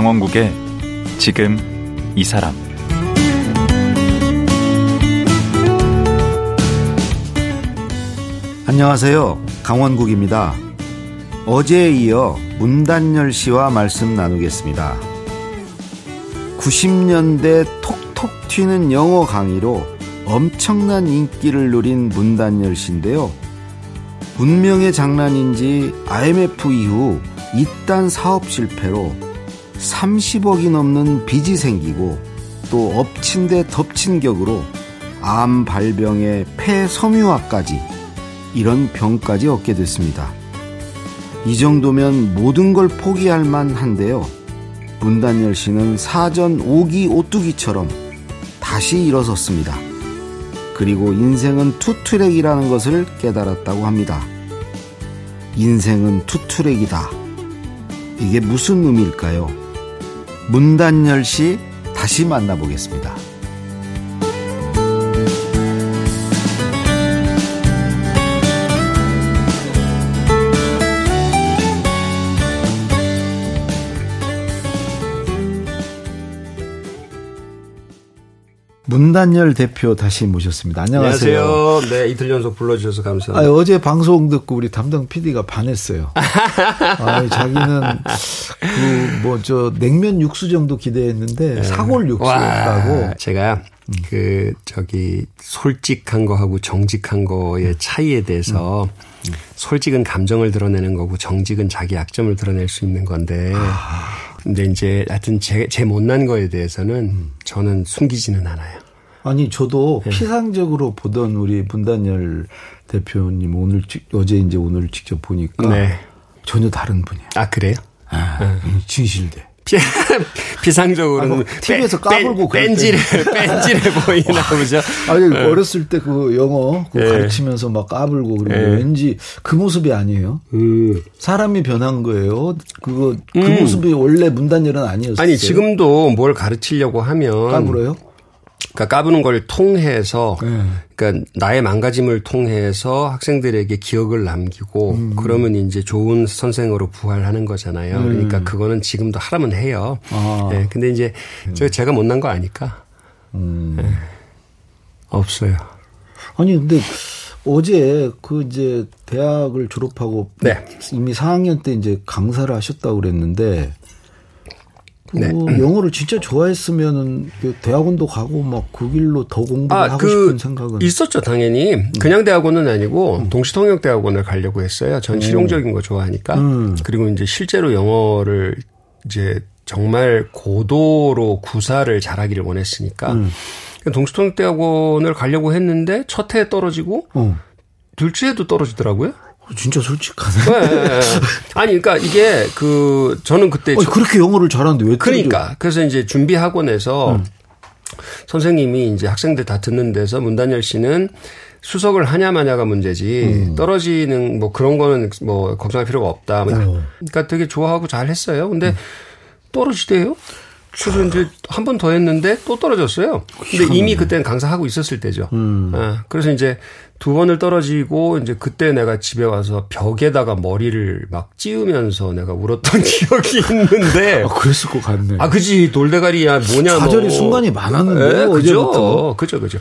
강원국의 지금 이 사람 안녕하세요. 강원국입니다. 어제에 이어 문단열 씨와 말씀 나누겠습니다. 90년대 톡톡 튀는 영어 강의로 엄청난 인기를 누린 문단열 씨인데요. 운명의 장난인지 IMF 이후 이딴 사업 실패로 30억이 넘는 빚이 생기고 또 엎친 데 덮친 격으로 암 발병에 폐섬유화까지 이런 병까지 얻게 됐습니다. 이 정도면 모든 걸 포기할 만한데요. 문단열 씨는 사전 오기 오뚜기처럼 다시 일어섰습니다. 그리고 인생은 투트랙이라는 것을 깨달았다고 합니다. 인생은 투트랙이다. 이게 무슨 의미일까요? 문단열 씨 다시 만나보겠습니다. 문단열 대표 다시 모셨습니다. 안녕하세요. 안녕하세요. 네, 이틀 연속 불러주셔서 감사합니다. 아, 어제 방송 듣고 우리 담당 PD가 반했어요. 아, 자기는 그 뭐 저 냉면 육수 정도 기대했는데 네. 사골 육수였다고. 제가 음. 그 저기 솔직한 거하고 정직한 거의 음. 차이에 대해서 음. 솔직은 감정을 드러내는 거고 정직은 자기 약점을 드러낼 수 있는 건데. 아. 근데 이제 하여튼 제, 제 못난 거에 대해서는 음. 저는 숨기지는 않아요. 아니 저도 네. 피상적으로 보던 우리 분단열 대표님 오늘 어제 이제 오늘 직접 보니까 네. 전혀 다른 분이에요. 아 그래요? 아, 음. 진실돼. 피상적으로는 뭐 TV에서 까불고 뺀질해 뺀질해 보이나 보죠. 아니 네. 어렸을 때 그 영어 그 네. 가르치면서 막 까불고 그리고 네. 왠지 그 모습이 아니에요. 음. 사람이 변한 거예요. 그거 그 음. 모습이 원래 문단열은 아니었어요. 아니 지금도 뭘 가르치려고 하면 까불어요? 그러니까 까부는 걸 통해서 네. 그러니까 나의 망가짐을 통해서 학생들에게 기억을 남기고 음. 그러면 이제 좋은 선생으로 부활하는 거잖아요. 음. 그러니까 그거는 지금도 하라면 해요. 아. 네. 근데 이제 저 제가 못난 거 아니까 음. 네. 없어요. 아니 근데 어제 그 이제 대학을 졸업하고 네. 이미 4학년 때 이제 강사를 하셨다고 그랬는데 네. 그 영어를 진짜 좋아했으면은 그 대학원도 가고 막 그 길로 더 공부를 아, 하고 그 싶은 생각은 있었죠 당연히 음. 그냥 대학원은 아니고 음. 동시통역 대학원을 가려고 했어요. 전 음. 실용적인 거 좋아하니까 음. 그리고 이제 실제로 영어를 이제 정말 고도로 구사를 잘하기를 원했으니까 음. 동시통역 대학원을 가려고 했는데 첫 해에 떨어지고 어. 둘째에도 떨어지더라고요. 진짜 솔직하네. 네, 네. 아니, 그러니까 이게 그 저는 그때 아니, 그렇게 영어를 잘하는데 왜? 그러니까 그래서 이제 준비 학원에서 음. 선생님이 이제 학생들 다 듣는 데서 문단열 씨는 수석을 하냐 마냐가 문제지 음. 떨어지는 뭐 그런 거는 뭐 걱정할 필요가 없다. 뭐 어. 그러니까 되게 좋아하고 잘 했어요. 근데 음. 떨어지대요. 이제 한번 더 했는데 또 떨어졌어요. 근데 이미 그때는 강사하고 있었을 때죠. 음. 아, 그래서 이제 두 번을 떨어지고 이제 그때 내가 집에 와서 벽에다가 머리를 막 찌우면서 내가 울었던 기억이 있는데. 아, 그랬을 것 같네. 아, 그지. 돌대가리야 뭐냐. 좌절의 너. 순간이 많았는데. 네, 그죠. 그죠, 그죠.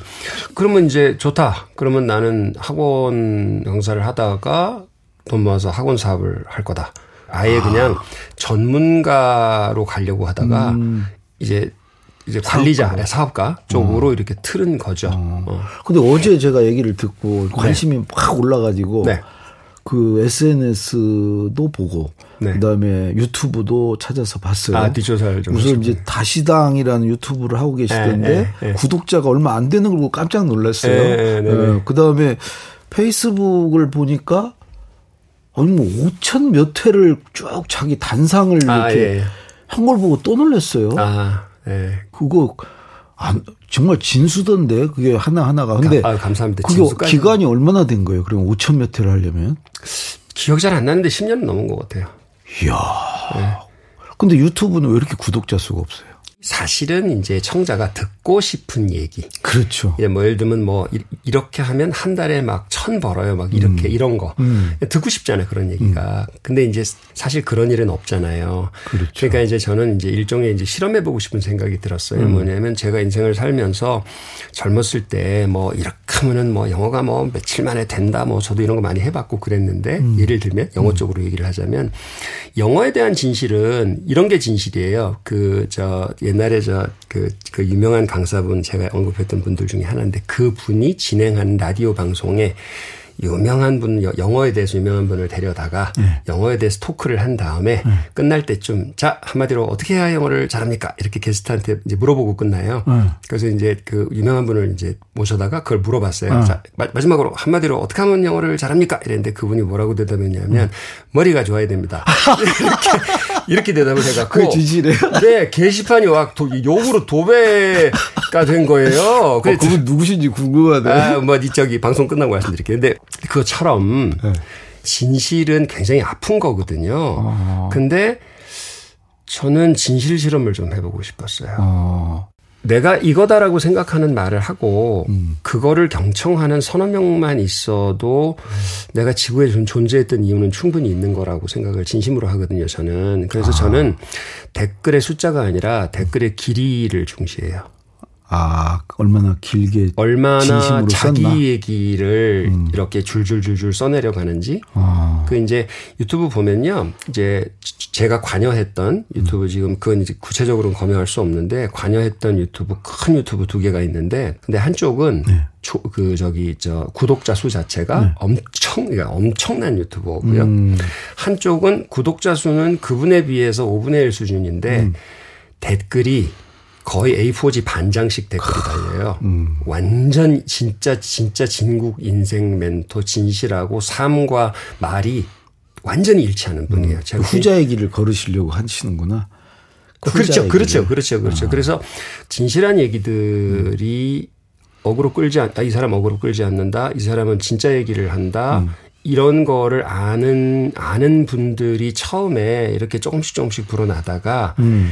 그러면 이제 좋다. 그러면 나는 학원 강사를 하다가 돈 모아서 학원 사업을 할 거다. 아예 아. 그냥 전문가로 가려고 하다가 음. 이제 이제 관리자, 사업가, 사업가 쪽으로 어. 이렇게 틀은 거죠. 어. 어. 근데 어제 제가 얘기를 듣고 네. 관심이 네. 확 올라가지고 네. 그 SNS도 보고 네. 그다음에 유튜브도 찾아서 봤어요. 아, 뒷조사를 좀 무슨 이제 다시당이라는 유튜브를 하고 계시던데 네, 네, 구독자가 얼마 안 되는 걸 보고 깜짝 놀랐어요. 그다음에 페이스북을 보니까 아니 뭐 5천 몇 회를 쭉 자기 단상을 아, 이렇게 예, 예. 한걸 보고 또 놀랐어요. 아, 예. 그거 아, 정말 진수던데 그게 하나 하나가 근데 아, 감사합니다. 그게 진수까지. 기간이 얼마나 된 거예요? 그럼 5천 몇 회를 하려면 기억 잘 안 나는데 10년 넘은 것 같아요. 이야. 네. 근데 유튜브는 왜 이렇게 구독자 수가 없어요? 사실은 이제 청자가 듣고 싶은 얘기. 그렇죠. 예, 뭐 예를 들면 뭐 이렇게 하면 한 달에 막 천 벌어요. 막 이렇게 음. 이런 거. 음. 듣고 싶잖아요. 그런 얘기가. 음. 근데 이제 사실 그런 일은 없잖아요. 그렇죠. 그러니까 이제 저는 이제 일종의 이제 실험해 보고 싶은 생각이 들었어요. 음. 뭐냐면 제가 인생을 살면서 젊었을 때 뭐 이렇게 하면은 뭐 영어가 뭐 며칠 만에 된다. 뭐 저도 이런 거 많이 해 봤고 그랬는데 음. 예를 들면 영어 음. 쪽으로 얘기를 하자면 영어에 대한 진실은 이런 게 진실이에요. 그저 옛날에 저그 그 유명한 강사분 제가 언급했던 분들 중에 하나인데 그 분이 진행하는 라디오 방송에 유명한 분 영어에 대해서 유명한 분을 데려다가 네. 영어에 대해서 토크를 한 다음에 네. 끝날 때쯤 자 한마디로 어떻게 해야 영어를 잘합니까 이렇게 게스트한테 이제 물어보고 끝나요. 네. 그래서 이제 그 유명한 분을 이제 모셔다가 그걸 물어봤어요. 네. 자 마, 지막으로 한마디로 어떻게 하면 영어를 잘합니까 이랬는데 그분이 뭐라고 대답했냐면 네. 머리가 좋아야 됩니다. 이렇게 이렇게 대답을 해갖고 그 지지래요. 네 게시판이 와 도, 욕으로 도배가 된 거예요. 어, 그분 누구신지 궁금하네. 아, 뭐 저기 방송 끝나고 말씀드릴게요. 근데 그것처럼 네. 진실은 굉장히 아픈 거거든요. 아. 근데 저는 진실 실험을 좀 해보고 싶었어요. 아. 내가 이거다라고 생각하는 말을 하고 음. 그거를 경청하는 서너 명만 있어도 음. 내가 지구에 좀 존재했던 이유는 충분히 있는 거라고 생각을 진심으로 하거든요. 저는 그래서 아. 저는 댓글의 숫자가 아니라 댓글의 길이를 중시해요. 아, 얼마나 길게 얼마나 자기 썼나? 얘기를 음. 이렇게 줄줄줄줄 써내려 가는지. 아. 그 이제 유튜브 보면요. 이제 제가 관여했던 유튜브 음. 지금 그건 이제 구체적으로는 검열할 수 없는데 관여했던 유튜브 큰 유튜브 두 개가 있는데 근데 한쪽은 네. 초, 그 저기 저 구독자 수 자체가 네. 엄청 그러니까 엄청난 유튜버고요. 음. 한쪽은 구독자 수는 그분에 비해서 5분의 1 수준인데 음. 댓글이 거의 A4지 반장씩 댓글이 달려요. 음. 완전 진짜 진짜 진국 인생 멘토 진실하고 삶과 말이 완전히 일치하는 분이에요. 음. 제가 후자의 길을 걸으시려고 하시는구나. 그렇죠, 그렇죠, 그렇죠, 그렇죠. 아. 그래서 진실한 얘기들이 음. 어그로 끌지 않다. 이 사람 어그로 끌지 않는다. 이 사람은 진짜 얘기를 한다. 음. 이런 거를 아는 아는 분들이 처음에 이렇게 조금씩 조금씩 불어나다가 음.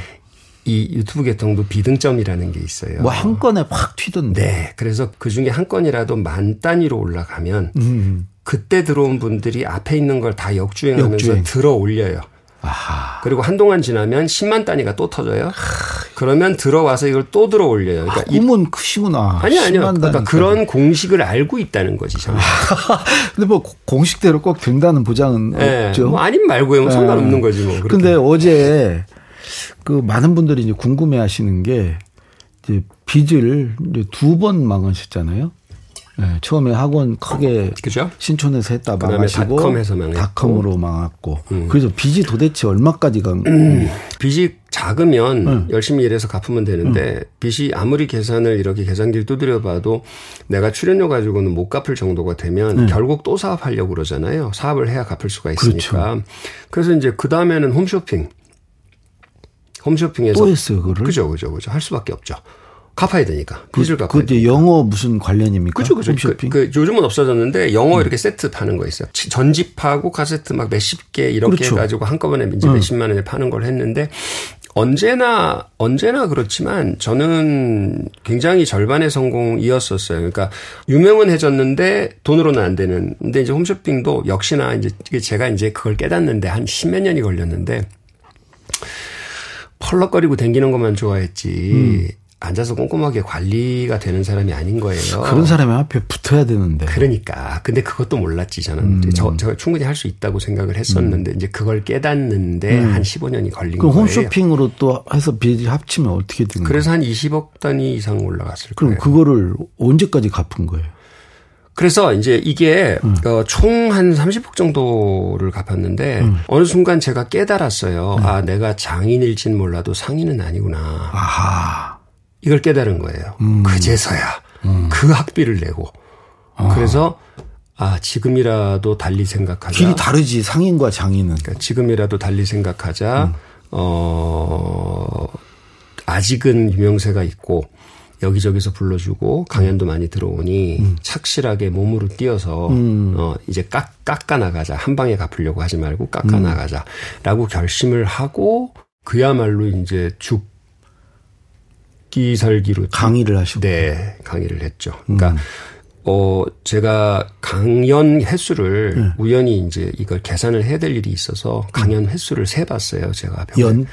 이 유튜브 계통도 비등점이라는 게 있어요. 뭐 한 건에 확 튀던데. 네. 그래서 그 중에 한 건이라도 만 단위로 올라가면 음. 그때 들어온 분들이 앞에 있는 걸 다 역주행하면서 역주행. 들어 올려요. 아하. 그리고 한동안 지나면 10만 단위가 또 터져요. 그러면 들어와서 이걸 또 들어 올려요. 그러니까 아, 꿈은 크시구나. 아니 아니요. 그러니까 그런 공식을 알고 있다는 거지 저는. 근데 뭐 공식대로 꼭 된다는 보장은 네. 없죠. 뭐 아님 말고요. 뭐 상관없는 네. 거지 뭐. 그렇게. 근데 어제 그 많은 분들이 이제 궁금해 하시는 게 이제 빚을 두 번 망하셨잖아요. 네, 처음에 학원 크게 그죠? 신촌에서 했다 망하시고 닷컴에서 망했고 닷컴 으로 망했고 음. 그래서 빚이 도대체 얼마까지 간 음. 빚이 작으면 음. 열심히 일해서 갚으면 되는데 음. 빚이 아무리 계산을 이렇게 계산기를 두드려 봐도 내가 출연료 가지고는 못 갚을 정도가 되면 네. 결국 또 사업하려고 그러잖아요. 사업을 해야 갚을 수가 있으니까. 그렇죠. 그래서 이제 그 다음에는 홈쇼핑 홈쇼핑에서 또 했어요, 그거를. 그죠, 그죠, 그죠. 할 수밖에 없죠. 갚아야 되니까. 그, 빚을 갚아야 그 영어 무슨 관련입니까? 그죠, 그죠. 홈쇼핑? 그, 그 요즘은 없어졌는데 영어 음. 이렇게 세트 파는 거 있어요. 전집하고 카세트 막 몇십 개 이렇게 그렇죠. 해가지고 한꺼번에 이제 음. 몇십만 원에 파는 걸 했는데 언제나 언제나 그렇지만 저는 굉장히 절반의 성공이었었어요. 그러니까 유명은 해졌는데 돈으로는 안 되는. 근데 이제 홈쇼핑도 역시나 이제 제가 이제 그걸 깨닫는데 한 십몇 년이 걸렸는데 펄럭거리고 댕기는 것만 좋아했지. 음. 앉아서 꼼꼼하게 관리가 되는 사람이 아닌 거예요. 그런 사람이 앞에 붙어야 되는데. 그러니까. 근데 그것도 몰랐지, 저는. 음. 저, 제가 충분히 할 수 있다고 생각을 했었는데, 음. 이제 그걸 깨닫는데 음. 한 15년이 걸린 그럼 거예요. 홈쇼핑으로 또 해서 비리 합치면 어떻게 되는 거예요? 그래서 한 20억 단위 이상 올라갔을 그럼 거예요. 그럼 그거를 언제까지 갚은 거예요? 그래서 이제 이게 음. 어, 총한 30억 정도를 갚았는데 음. 어느 순간 제가 깨달았어요. 음. 아, 내가 장인일진 몰라도 상인은 아니구나. 아하. 이걸 깨달은 거예요. 음. 그제서야 음. 그 학비를 내고. 아. 그래서 아, 지금이라도 달리 생각하자. 길이 다르지, 상인과 장인은. 그러니까 지금이라도 달리 생각하자. 음. 어, 아직은 유명세가 있고, 여기저기서 불러주고 강연도 음. 많이 들어오니 음. 착실하게 몸으로 뛰어서 음. 어 이제 깎 깎아 나가자 한 방에 갚으려고 하지 말고 깎아 음. 나가자라고 결심을 하고 그야말로 이제 죽 죽기 살기로 강의를 하시고 네 강의를 했죠. 그러니까 음. 어 제가 강연 횟수를 네. 우연히 이제 이걸 계산을 해야 될 일이 있어서 강연 음. 횟수를 세 봤어요. 제가 평생. 연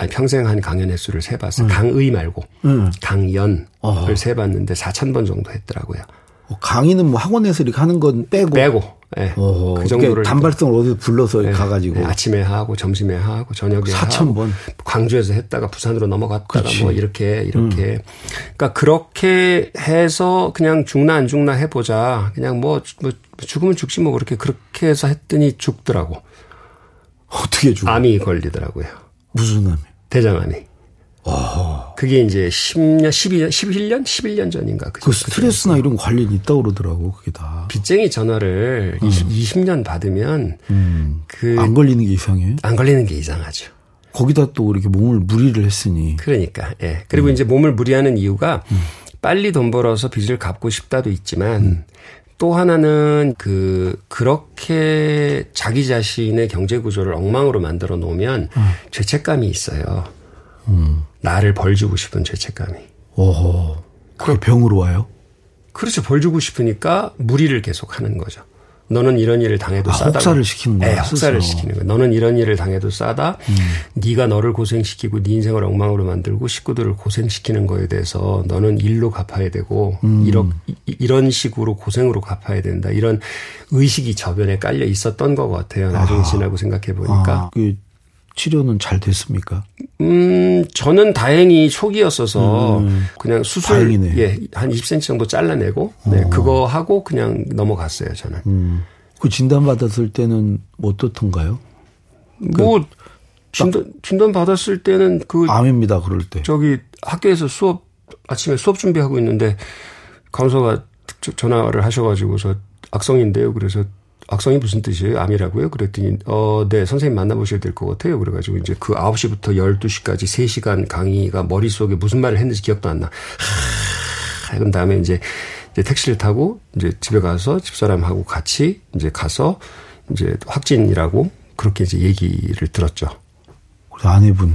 아니 평생 한 강연 횟수를 세봤어요. 음. 강의 말고 음. 강연을 어. 세봤는데 4천 번 정도 했더라고요. 어, 강의는 뭐 학원에서 이렇게 하는 건 빼고 빼고 네. 그 정도를 단발성을 어디 불러서 네. 가가지고 네. 아침에 하고 점심에 하고 저녁에 4천 번 광주에서 했다가 부산으로 넘어갔다가 그치. 뭐 이렇게 이렇게 음. 그러니까 그렇게 해서 그냥 죽나 안 죽나 해보자 그냥 뭐, 뭐 죽으면 죽지 뭐 그렇게 그렇게 해서 했더니 죽더라고 어떻게 죽어 암이 걸리더라고요 무슨 암이 대장암이 어. 그게 이제 10년, 12년, 11년, 11년 전인가. 그, 그 스트레스나 이런 관리 있다고 그러더라고, 그게 다. 빚쟁이 전화를 음. 20, 년 받으면, 음. 그. 안 걸리는 게 이상해? 안 걸리는 게 이상하죠. 거기다 또 이렇게 몸을 무리를 했으니. 그러니까, 예. 그리고 음. 이제 몸을 무리하는 이유가, 음. 빨리 돈 벌어서 빚을 갚고 싶다도 있지만, 음. 또 하나는 그 그렇게 자기 자신의 경제 구조를 엉망으로 만들어 놓으면 음. 죄책감이 있어요. 음. 나를 벌 주고 싶은 죄책감이. 오호. 그 병으로 와요? 그렇죠. 벌 주고 싶으니까 무리를 계속 하는 거죠. 너는 이런 일을 당해도 아, 싸다. 혹사를 시키는 거야. 네, 혹사를 시키는 거야. 너는 이런 일을 당해도 싸다. 음. 네가 너를 고생시키고 네 인생을 엉망으로 만들고 식구들을 고생시키는 거에 대해서 너는 일로 갚아야 되고 음. 이런 이런 식으로 고생으로 갚아야 된다. 이런 의식이 저변에 깔려 있었던 것 같아요. 나중에 아. 지나고 생각해 보니까. 아, 그 치료는 잘 됐습니까? 음, 저는 다행히 초기였어서 음, 그냥 수술 다행이네. 예, 한 20cm 정도 잘라내고 네, 어. 그거 하고 그냥 넘어갔어요, 저는. 음. 그 진단 받았을 때는 뭐 어떻던가요? 뭐그 진단 진단 받았을 때는 그 암입니다, 그럴 때. 저기 학교에서 수업 아침에 수업 준비하고 있는데 강사가 전화를 하셔 가지고서 악성인데요. 그래서 악성이 무슨 뜻이에요? 암이라고요? 그랬더니 어, 네, 선생님 만나보셔야 될 것 같아요. 그래가지고 이제 그 9시부터 12시까지 3시간 강의가 머릿속에 무슨 말을 했는지 기억도 안 나. 하, 그런 다음에 이제, 이제 택시를 타고 이제 집에 가서 집사람하고 같이 이제 가서 이제 확진이라고 그렇게 이제 얘기를 들었죠. 우리 아내분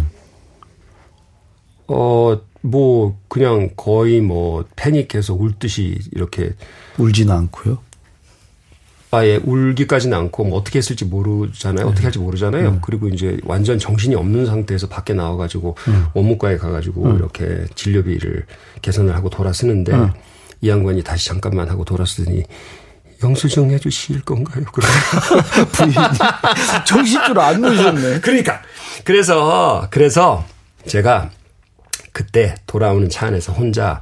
어, 뭐, 그냥 거의 뭐, 패닉해서 울 듯이 이렇게. 울지는 않고요? 아예 울기까지는 않고 뭐 어떻게 했을지 모르잖아요. 네. 어떻게 할지 모르잖아요. 네. 그리고 이제 완전 정신이 없는 상태에서 밖에 나와가지고 네. 원무과에 가가지고 네. 이렇게 진료비를 계산을 하고 돌아 쓰는데 네. 이 양반이 다시 잠깐만 하고 돌아쓰더니 영수증 해주실 건가요? 그래. 부인이 정신줄 안 놓으셨네. 그러니까 그래서 그래서 제가 그때 돌아오는 차 안에서 혼자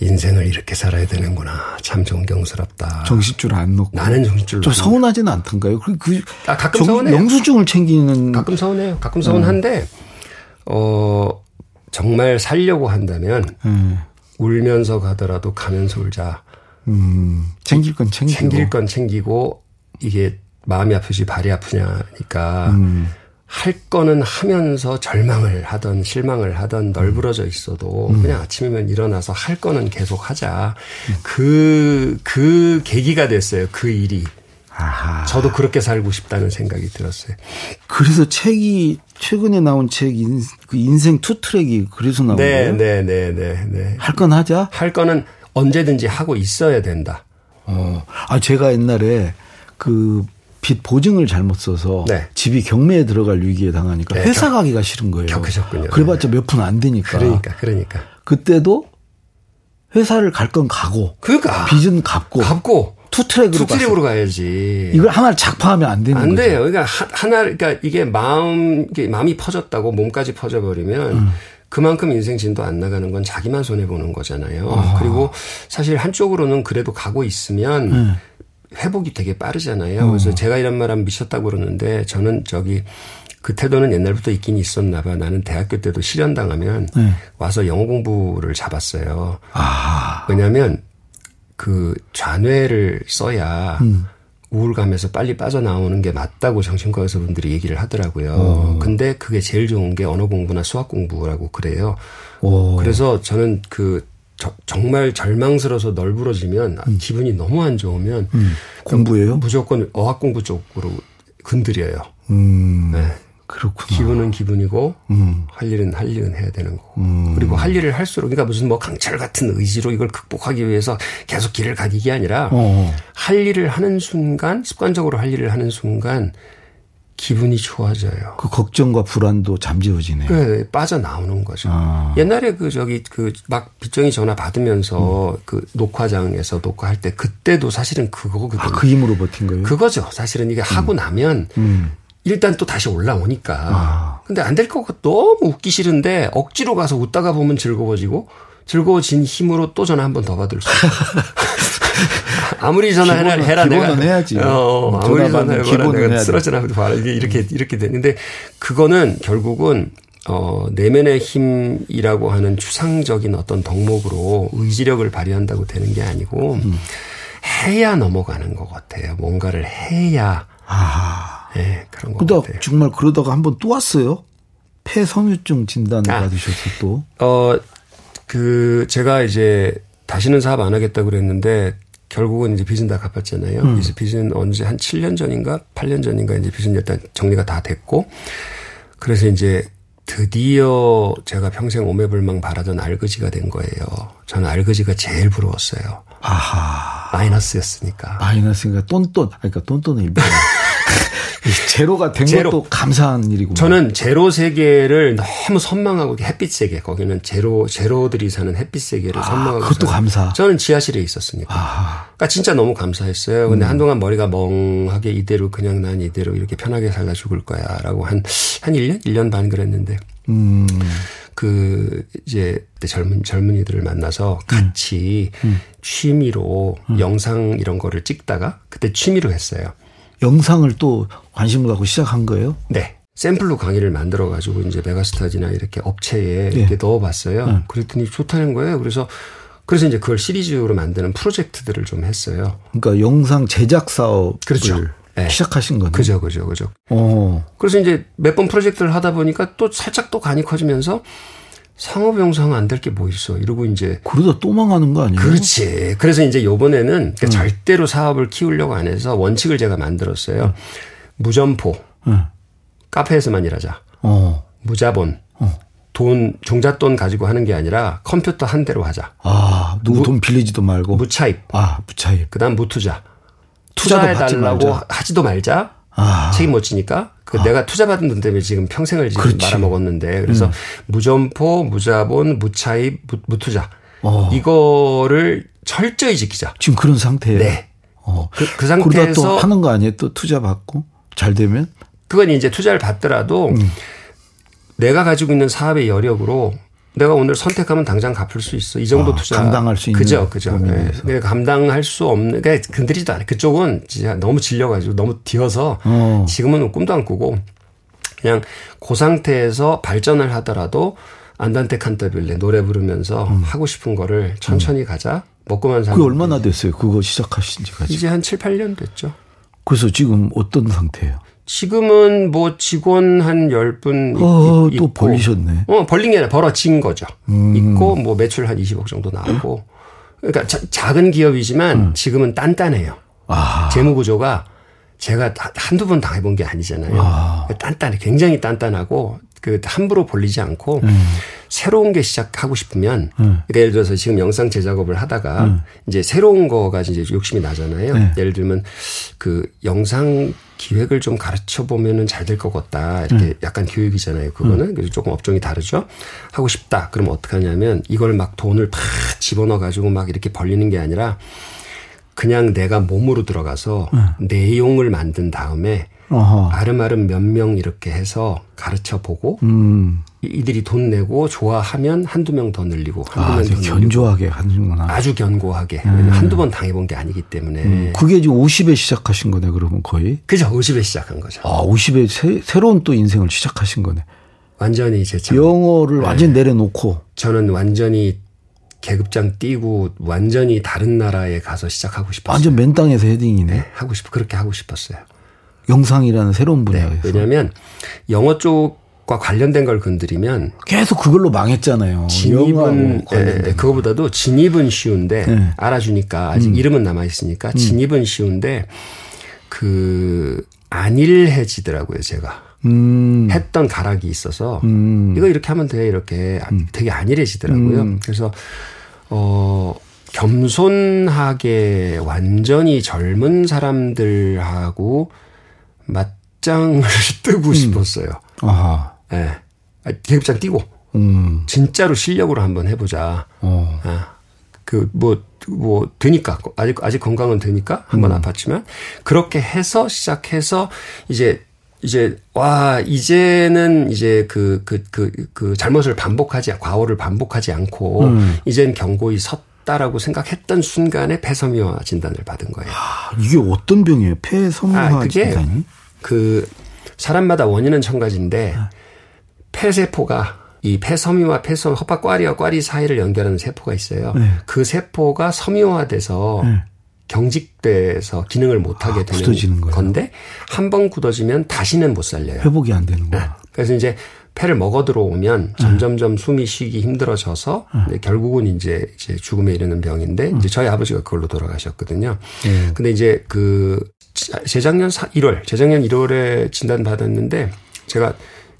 인생을 이렇게 살아야 되는구나. 참 존경스럽다. 정신줄 안 놓고. 나는 정신줄 좀 서운하지는 않던가요? 그, 그 아, 가끔 서운해요. 영수증을 챙기는. 가끔 서운해요. 가끔 서운한데, 음. 어, 정말 살려고 한다면, 음. 울면서 가더라도 가면서 울자. 음, 챙길 건 챙기고. 챙길 건 챙기고, 이게 마음이 아프지 발이 아프냐니까, 음. 할 거는 하면서 절망을 하던 실망을 하던 널브러져 있어도 음. 그냥 아침이면 일어나서 할 거는 계속 하자. 그그 그 계기가 됐어요. 그 일이. 아하. 저도 그렇게 살고 싶다는 생각이 들었어요. 그래서 책이 최근에 나온 책 인, 그 인생 two track이 그래서 나온 네, 거예요? 네, 네, 네, 네. 할 건 하자. 할 거는 언제든지 하고 있어야 된다. 어. 아 제가 옛날에 그 빚 보증을 잘못 써서 네. 집이 경매에 들어갈 위기에 당하니까 네, 회사 겨, 가기가 싫은 거예요. 겪으셨군요. 그래봤자 몇 푼 안 되니까. 그러니까, 그러니까. 그때도 회사를 갈 건 가고. 그러니까. 빚은 갚고. 갚고. two track으로, two track으로 가야지. 이걸 하나를 작파하면 안 되는 안 거죠. 돼요. 그러니까 하나, 그러니까 이게 마음, 이게 마음이 퍼졌다고 몸까지 퍼져버리면 음. 그만큼 인생 진도 안 나가는 건 자기만 손해 보는 거잖아요. 아. 그리고 사실 한쪽으로는 그래도 가고 있으면 음. 회복이 되게 빠르잖아요. 그래서 어. 제가 이런 말 하면 미쳤다고 그러는데 저는 저기 그 태도는 옛날부터 있긴 있었나 봐. 나는 대학교 때도 실현당하면 네. 와서 영어 공부를 잡았어요. 아. 왜냐하면 그 좌뇌를 써야 음. 우울감에서 빨리 빠져나오는 게 맞다고 정신과 의사 분들이 얘기를 하더라고요. 오. 어. 근데 그게 제일 좋은 게 언어 공부나 수학 공부라고 그래요. 오. 그래서 저는 그 저, 정말 절망스러워서 널브러지면 음. 기분이 너무 안 좋으면 음. 공부예요? 무조건 어학 공부 쪽으로 건드려요. 음. 네. 그렇구나. 기분은 기분이고 음. 할 일은 할 일은 해야 되는 거고 음. 그리고 할 일을 할수록 그러니까 무슨 뭐 강철 같은 의지로 이걸 극복하기 위해서 계속 길을 가기 게 아니라 어. 할 일을 하는 순간 습관적으로 할 일을 하는 순간 기분이 좋아져요. 그 걱정과 불안도 잠재워지네요. 그 빠져나오는 거죠. 아. 옛날에 그 저기 그 막 빚정이 전화 받으면서 음. 그 녹화장에서 녹화할 때 그때도 사실은 그거거든요. 아, 그 힘으로 버틴 거예요? 그거죠. 사실은 이게 음. 하고 나면 음. 일단 또 다시 올라오니까. 아. 근데 안 될 것 같고 너무 웃기 싫은데 억지로 가서 웃다가 보면 즐거워지고 즐거워진 힘으로 또 전화 한 번 더 받을 수 있어요. 아무리 전화 해라 해라 내가 해야지. 어, 아무리 전화 해라 내가 쓰러지나 봐라 이게 이렇게 이렇게 되는데 그거는 결국은 어, 내면의 힘이라고 하는 추상적인 어떤 덕목으로 의지력을 발휘한다고 되는 게 아니고 음. 해야 넘어가는 것 같아요. 뭔가를 해야. 아. 네, 그런 것 같아요. 정말 그러다가 한 번 또 왔어요? 폐섬유증 진단을 아. 받으셔서 또. 어, 그 제가 이제 다시는 사업 안 하겠다고 그랬는데 결국은 이제 빚은 다 갚았잖아요. 음. 그래서 빚은 언제 한 7년 전인가 8년 전인가 이제 빚은 일단 정리가 다 됐고 그래서 이제 드디어 제가 평생 오매불망 바라던 알거지가 된 거예요. 저는 알거지가 제일 부러웠어요. 아하. 마이너스였으니까. 마이너스니까 똔똔. 그러니까 똔똔의 일반. 제로가 된 제로. 것도 감사한 일이고. 저는 제로 세계를 너무 선망하고 햇빛 세계 거기는 제로 제로들이 사는 햇빛 세계를 아, 선망하고. 그것도 감사. 저는 지하실에 있었으니까. 아. 그러니까 진짜 너무 감사했어요. 근데 음. 한동안 머리가 멍하게 이대로 그냥 난 이대로 이렇게 편하게 살다 죽을 거야라고 한한 한 1년 1년 반 그랬는데. 음. 그 이제 젊은 젊은이들을 만나서 같이 음. 음. 취미로 음. 영상 이런 거를 찍다가 그때 취미로 했어요. 영상을 또 관심을 갖고 시작한 거예요? 네. 샘플로 강의를 만들어 가지고 이제 메가스타지나 이렇게 업체에 네. 이렇게 넣어봤어요. 네. 그랬더니 좋다는 거예요. 그래서 그래서 이제 그걸 시리즈로 만드는 프로젝트들을 좀 했어요. 그러니까 영상 제작 사업 그렇죠. 네. 시작하신 거네. 그죠, 그죠, 그죠. 어. 그래서 이제 몇 번 프로젝트를 하다 보니까 또 살짝 또 간이 커지면서 상업 영상 안 될 게 뭐 있어. 이러고 이제. 그러다 또 망하는 거 아니에요? 그렇지. 그래서 이제 요번에는 그러니까 음. 절대로 사업을 키우려고 안 해서 원칙을 제가 만들었어요. 음. 무점포. 음. 카페에서만 일하자. 어. 무자본. 어. 돈, 종잣돈 가지고 하는 게 아니라 컴퓨터 한 대로 하자. 아, 누구 무, 돈 빌리지도 말고. 무차입. 아, 무차입. 그 다음 무투자. 투자해달라고 하지도 말자. 아. 책임 못 지니까 그 아. 내가 투자받은 돈 때문에 지금 평생을 지금 그렇지. 말아먹었는데 그래서 음. 무점포, 무자본, 무차입, 무, 투자 어. 이거를 철저히 지키자. 지금 그런 상태예요. 네. 어. 그, 그 상태에서 또 하는 거 아니에요? 또 투자 받고 잘 되면? 그건 이제 투자를 받더라도 음. 내가 가지고 있는 사업의 여력으로 내가 오늘 선택하면 당장 갚을 수 있어. 이 정도 아, 투자. 감당할 수 있는. 그죠, 그죠. 네. 네. 감당할 수 없는, 그러니까 건드리지도 않아. 그쪽은 진짜 너무 질려가지고 너무 뒤어서 어. 지금은 꿈도 안 꾸고 그냥 그 상태에서 발전을 하더라도 안단테 칸타빌레 노래 부르면서 음. 하고 싶은 거를 천천히 음. 가자. 먹고만 사는. 그게 얼마나 됐어요? 그거 시작하신 지가. 이제 한 7, 8년 됐죠. 그래서 지금 어떤 상태예요? 지금은 뭐 직원 한 10분 어, 있고 또 벌리셨네. 어, 벌린 게 아니라 벌어진 거죠. 음. 있고 뭐 매출 한 20억 정도 나오고. 그러니까 자, 작은 기업이지만 음. 지금은 단단해요. 아. 재무 구조가 제가 한두 번 당해본 게 아니잖아요. 아. 단단해. 굉장히 단단하고 그 함부로 벌리지 않고 음. 새로운 게 시작하고 싶으면 음. 그러니까 예를 들어서 지금 영상 제작업을 하다가 음. 이제 새로운 거가 이제 욕심이 나잖아요. 네. 예를 들면 그 영상 기획을 좀 가르쳐 보면은 잘 될 것 같다. 이렇게 음. 약간 교육이잖아요. 그거는 음. 그래서 조금 업종이 다르죠. 하고 싶다. 그럼 어떻게 하냐면 이걸 막 돈을 팍 집어넣어 가지고 막 이렇게 벌리는 게 아니라 그냥 내가 몸으로 들어가서 음. 내용을 만든 다음에 어허. 아름아름 몇 명 이렇게 해서 가르쳐 보고 음. 이들이 돈 내고 좋아하면 한두 명 더 늘리고 한두 아, 명더 견조하게 하는구나. 아주 견고하게. 음. 한두 번 당해본 게 아니기 때문에. 음. 그게 지금 50에 시작하신 거네 그러면 거의? 그죠. 50에 시작한 거죠. 아 50에 새, 새로운 또 인생을 시작하신 거네. 완전히 제 참. 영어를 네. 완전 내려놓고. 저는 완전히 계급장 뛰고 완전히 다른 나라에 가서 시작하고 싶었어요. 완전 맨 땅에서 헤딩이네. 네, 하고 싶어 그렇게 하고 싶었어요. 영상이라는 새로운 분야에서. 네, 왜냐하면 영어 쪽 과 관련된 걸 건드리면 계속 그걸로 망했잖아요. 진입은 네, 그거보다도 진입은 쉬운데 네. 알아주니까 아직 음. 이름은 남아 있으니까 음. 진입은 쉬운데 그 안일해지더라고요 제가. 음. 했던 가락이 있어서 음. 이거 이렇게 하면 돼 이렇게 음. 되게 안일해지더라고요. 음. 그래서 어 겸손하게 완전히 젊은 사람들하고 맞짱을 뜨고 음. 싶었어요. 아하. 예. 네. 계급장 띄고 음. 진짜로 실력으로 한번 해보자. 어. 아. 그뭐 뭐 되니까 아직 아직 건강은 되니까 한번 음. 아팠지만 그렇게 해서 시작해서 이제 이제 와 이제는 이제 그 그 그 그, 그 잘못을 반복하지 과오를 반복하지 않고 음. 이젠 경고히 섰다라고 생각했던 순간에 폐섬유화 진단을 받은 거예요. 아, 이게 어떤 병이에요? 폐섬유화 아, 그게 진단이? 그 사람마다 원인은 천 가지인데 아. 폐세포가 이 폐섬유와 폐섬 허파 꽈리와 꽈리 사이를 연결하는 세포가 있어요. 네. 그 세포가 섬유화돼서 네. 경직돼서 기능을 못하게 아, 되는 건데 한 번 굳어지면 다시는 못 살려요. 회복이 안 되는 거야. 네. 그래서 이제 폐를 먹어 들어오면 네. 점점점 숨이 쉬기 힘들어져서 네. 결국은 이제 이제 죽음에 이르는 병인데 음. 이제 저희 아버지가 그걸로 돌아가셨거든요. 네. 근데 이제 그 재작년 1월, 재작년 1월에 진단 받았는데 제가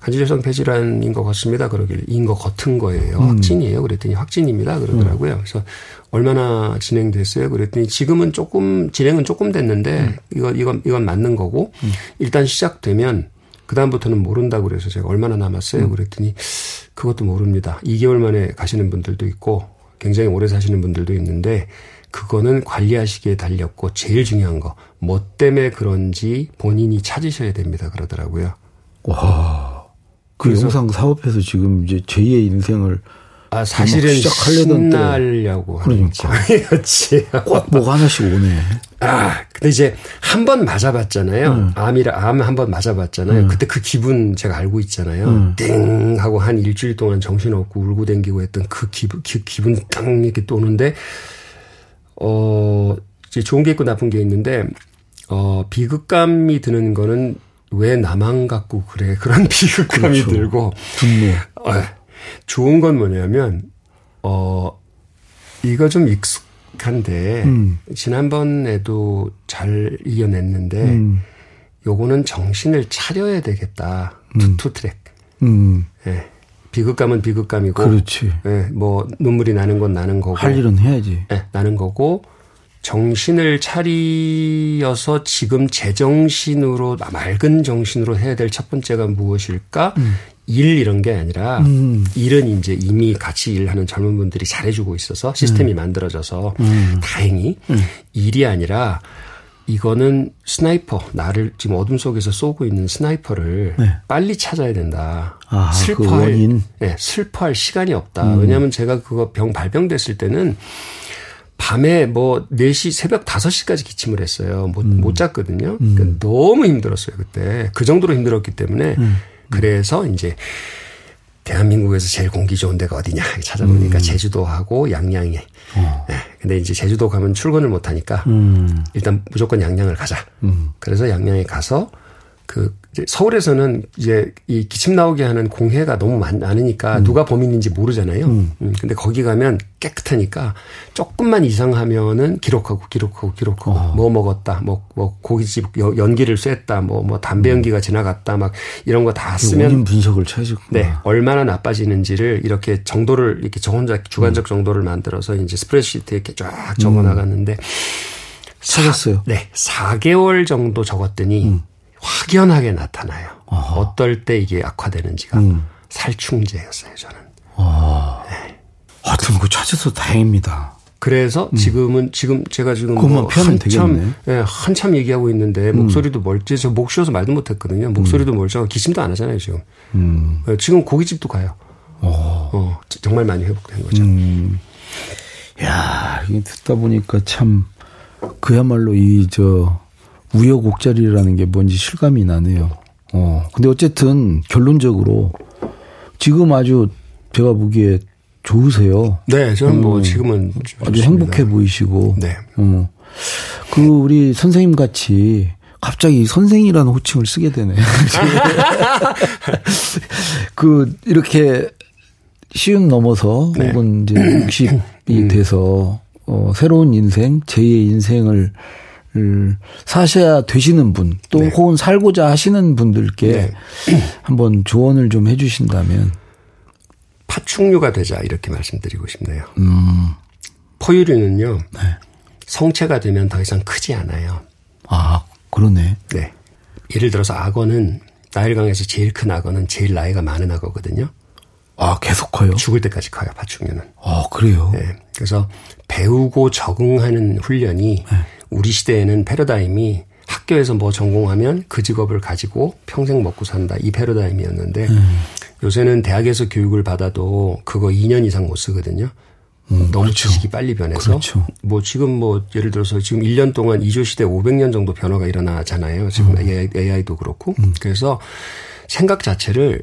간질성 폐질환인 것 같습니다. 그러길래 인것 같은 거예요. 음. 확진이에요. 그랬더니 확진입니다. 그러더라고요. 음. 그래서 얼마나 진행됐어요? 그랬더니 지금은 조금 진행은 조금 됐는데 음. 이거 이건 이건 맞는 거고 음. 일단 시작되면 그 다음부터는 모른다 고 그래서 제가 얼마나 남았어요? 음. 그랬더니 그것도 모릅니다. 2개월 만에 가시는 분들도 있고 굉장히 오래 사시는 분들도 있는데 그거는 관리하시기에 달렸고 제일 중요한 거 뭐 때문에 그런지 본인이 찾으셔야 됩니다. 그러더라고요. 와. 그 영상 사업에서 지금 이제 제2의 인생을 아, 사실은 시작하려던 신나려고 그러니까. 꼭 뭐가 하나씩 오네. 아, 근데 이제 한 번 맞아봤잖아요. 음. 암이라 암 한 번 맞아봤잖아요. 음. 그때 그 기분 제가 알고 있잖아요. 음. 띵 하고 한 일주일 동안 정신 없고 울고 댕기고 했던 그 기분, 기, 기분 딱 이렇게 도는데 어 이제 좋은 게 있고 나쁜 게 있는데 어 비극감이 드는 거는 왜 나만 갖고 그래 그런 비극감이 그렇죠. 들고 분노. 어, 좋은 건 뭐냐면 어 이거 좀 익숙한데 음. 지난번에도 잘 이겨냈는데 음. 요거는 정신을 차려야 되겠다. 음. two, track. 음. 예. 비극감은 비극감이고 그렇지. 예, 뭐 눈물이 나는 건 나는 거고 할 일은 해야지. 예, 나는 거고 정신을 차리어서 지금 제정신으로 맑은 정신으로 해야 될 첫 번째가 무엇일까? 음. 일 이런 게 아니라 음. 일은 이제 이미 같이 일하는 젊은 분들이 잘해주고 있어서 시스템이 음. 만들어져서 음. 다행히 음. 일이 아니라 이거는 sniper 나를 지금 어둠 속에서 쏘고 있는 sniper를 네. 빨리 찾아야 된다. 아, 그 슬퍼할 그 네, 슬퍼할 시간이 없다. 음. 왜냐하면 제가 그거 병 발병됐을 때는 밤에 뭐 4시, 새벽 5시까지 기침을 했어요. 못, 음. 못 잤거든요. 음. 그러니까 너무 힘들었어요, 그때. 그 정도로 힘들었기 때문에. 음. 그래서 이제 대한민국에서 제일 공기 좋은 데가 어디냐 찾아보니까 음. 제주도하고 양양에. 어. 네. 근데 이제 제주도 가면 출근을 못 하니까 음. 일단 무조건 양양을 가자. 음. 그래서 양양에 가서 그 서울에서는 이제 이 기침 나오게 하는 공해가 너무 많, 으니까 음. 누가 범인인지 모르잖아요. 음. 음. 근데 거기 가면 깨끗하니까 조금만 이상하면은 기록하고 기록하고 기록하고 어. 뭐 먹었다, 뭐, 뭐 고깃집 연기를 쐈다, 뭐, 뭐 담배 음. 연기가 지나갔다, 막 이런 거 다 쓰면. 분석을 쳐야지. 네. 얼마나 나빠지는지를 이렇게 정도를 이렇게 저 혼자 주관적 음. 정도를 만들어서 이제 스프레드시트에 이렇게 쫙 적어 음. 나갔는데. 찾았어요. 네. 4개월 정도 적었더니 확연하게 나타나요. 어허. 어떨 때 이게 악화되는지가 음. 살충제였어요, 저는. 아. 네. 하여튼 그 찾아서 다행입니다. 그래서 음. 지금은 지금 제가 지금 뭐 한참 예, 한참 얘기하고 있는데 음. 목소리도 멀지 저 목 쉬어서 말도 못 했거든요. 목소리도 음. 멀쩡하고 기침도 안 하잖아요, 지금. 음. 예, 지금 고깃집도 가요. 어. 어, 정말 많이 회복된 거죠. 음. 야, 이 듣다 보니까 참 그야말로 이 저 우여곡절이라는 게 뭔지 실감이 나네요. 어. 근데 어쨌든 결론적으로 지금 아주 제가 보기에 좋으세요. 네, 저는 뭐 음, 지금은 아주 행복해 보이시고. 네. 어. 그 우리 선생님 같이 갑자기 선생이라는 호칭을 쓰게 되네. 그 이렇게 시험 넘어서 네. 혹은 이제 60이 음. 돼서 어 새로운 인생, 제2의 인생을 사셔야 되시는 분, 또 네. 혹은 살고자 하시는 분들께 네. 한번 조언을 좀 해주신다면 파충류가 되자 이렇게 말씀드리고 싶네요. 음. 포유류는요 네. 성체가 되면 더 이상 크지 않아요. 아 그러네. 네. 예를 들어서 악어는 나일강에서 제일 큰 악어는 제일 나이가 많은 악어거든요. 아, 계속 커요? 죽을 때까지 커요, 파충류는. 아, 그래요? 네. 그래서 배우고 적응하는 훈련이 네. 우리 시대에는 패러다임이 학교에서 뭐 전공하면 그 직업을 가지고 평생 먹고 산다. 이 패러다임이었는데 음. 요새는 대학에서 교육을 받아도 그거 2년 이상 못 쓰거든요. 음, 너무 그렇죠. 지식이 빨리 변해서 그렇죠. 뭐 지금 뭐 예를 들어서 지금 1년 동안 이조 시대 500년 정도 변화가 일어나잖아요. 지금 음. AI, 도 그렇고. 음. 그래서 생각 자체를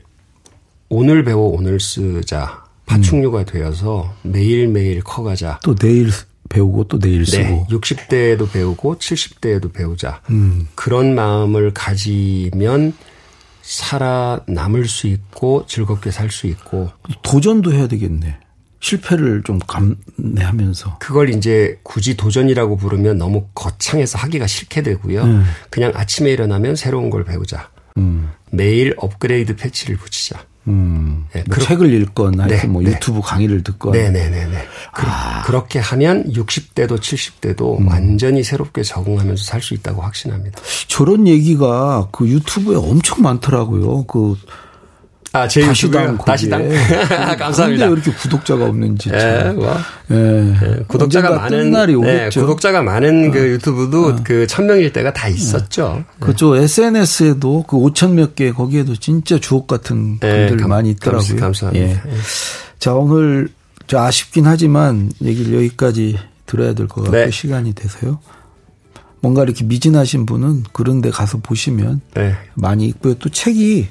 오늘 배워 오늘 쓰자. 파충류가 음. 되어서 매일매일 커가자. 또 내일 배우고 또 내일 네. 쓰고. 네, 60대에도 배우고 70대에도 배우자. 음. 그런 마음을 가지면 살아남을 수 있고 즐겁게 살 수 있고. 도전도 해야 되겠네. 실패를 좀 감내하면서. 그걸 이제 굳이 도전이라고 부르면 너무 거창해서 하기가 싫게 되고요. 음. 그냥 아침에 일어나면 새로운 걸 배우자. 음. 매일 업그레이드 패치를 붙이자. 음, 네, 뭐 책을 읽거나 네, 뭐 네. 유튜브 강의를 듣거나. 네네네네. 그, 아. 그 렇게 하면 60대도 70대도 음. 완전히 새롭게 적응하면서 살 수 있다고 확신합니다. 저런 얘기가 그 유튜브에 엄청 많더라고요. 그 아, 제 다시당 다시 당. 감사합니다. 근데 왜 이렇게 구독자가 없는지. 예, 뭐. 예. 예. 구독자가 많은 날이 네, 오겠죠. 네, 구독자가 많은 어. 그 유튜브도 어. 그 천명일 때가 다 있었죠. 네. 그죠. SNS에도 그 5천 몇 개 거기에도 진짜 주옥 같은 네, 분들 감, 많이 있더라고요. 감사합니다. 예. 자, 오늘 저 아쉽긴 하지만 얘기를 여기까지 들어야 될 것 같고 네. 시간이 돼서요. 뭔가 이렇게 미진하신 분은 그런 데 가서 보시면 네. 많이 있고요. 또 책이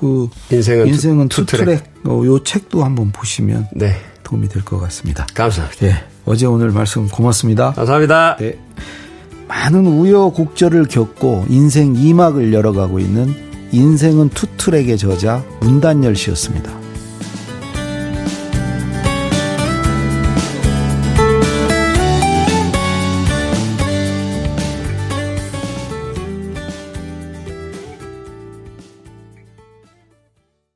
그 인생은, 인생은 two, two track, 어, 요 책도 한번 보시면 네. 도움이 될 것 같습니다. 감사합니다. 예. 어제 오늘 말씀 고맙습니다. 감사합니다. 네. 많은 우여곡절을 겪고 인생 2막을 열어가고 있는 인생은 two track의 저자 문단열 씨였습니다.